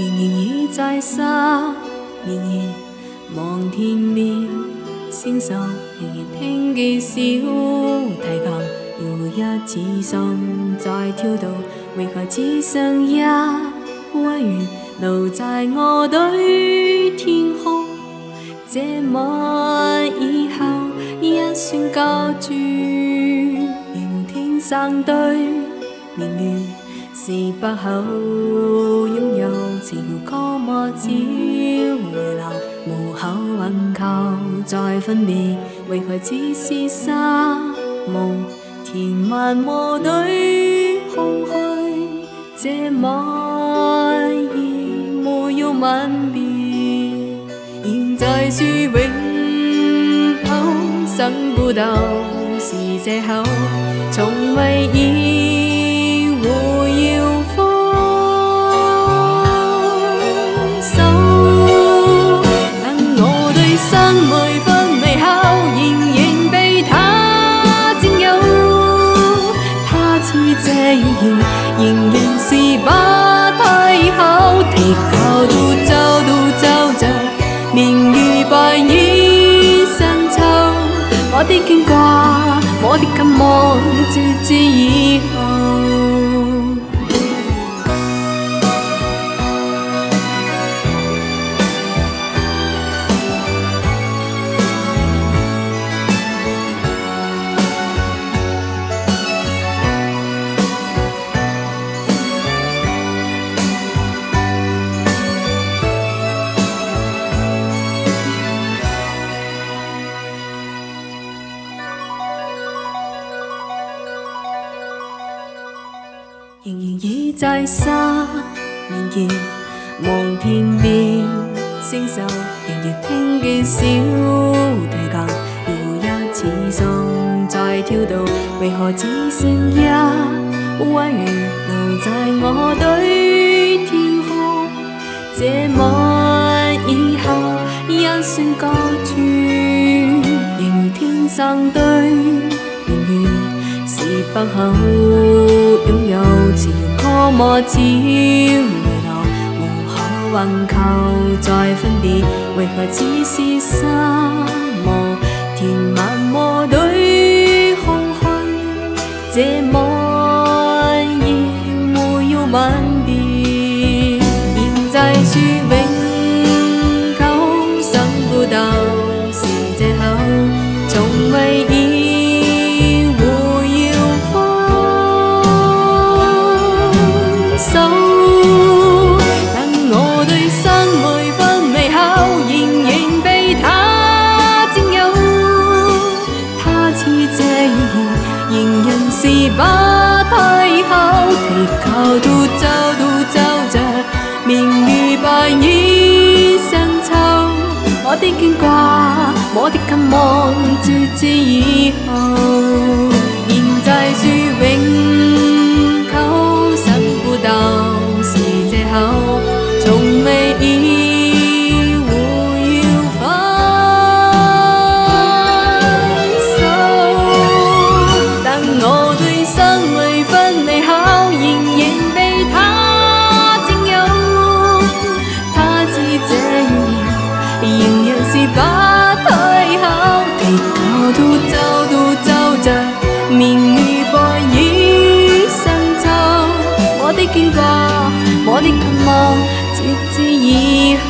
仍然倚在失眠夜，望天边星宿，仍然听见小提琴，又一次心在跳动，为何只剩一弯月留在我对天空？这晚以后，一串旧注，明天相对绵绵。是不口擁有潮歌麼？只回流無口挽求，再分別為何只是沙漠？填漫霧裏空虛，這麼易沒有吻別。現在說永久，生不鬥是借口。别靠独走，独走着，明月白纸，深秋。我的牵挂，我的盼望，直至以后。仍然倚在失眠前，望天边星宿，仍然听见小提琴，又一次送在跳动，为何只剩一弯月留在我对天空？这晚以后，音讯隔绝，仍天生对。不口，擁有自由多麼只回流，無可混求再分別，為何只是失望？填滿我對空虛，這麼。是把太后提靠独奏独奏着，明月白衣上秋。我的牽掛，我的近望，絕之以後。現在説永。的我的盼望，直至以后。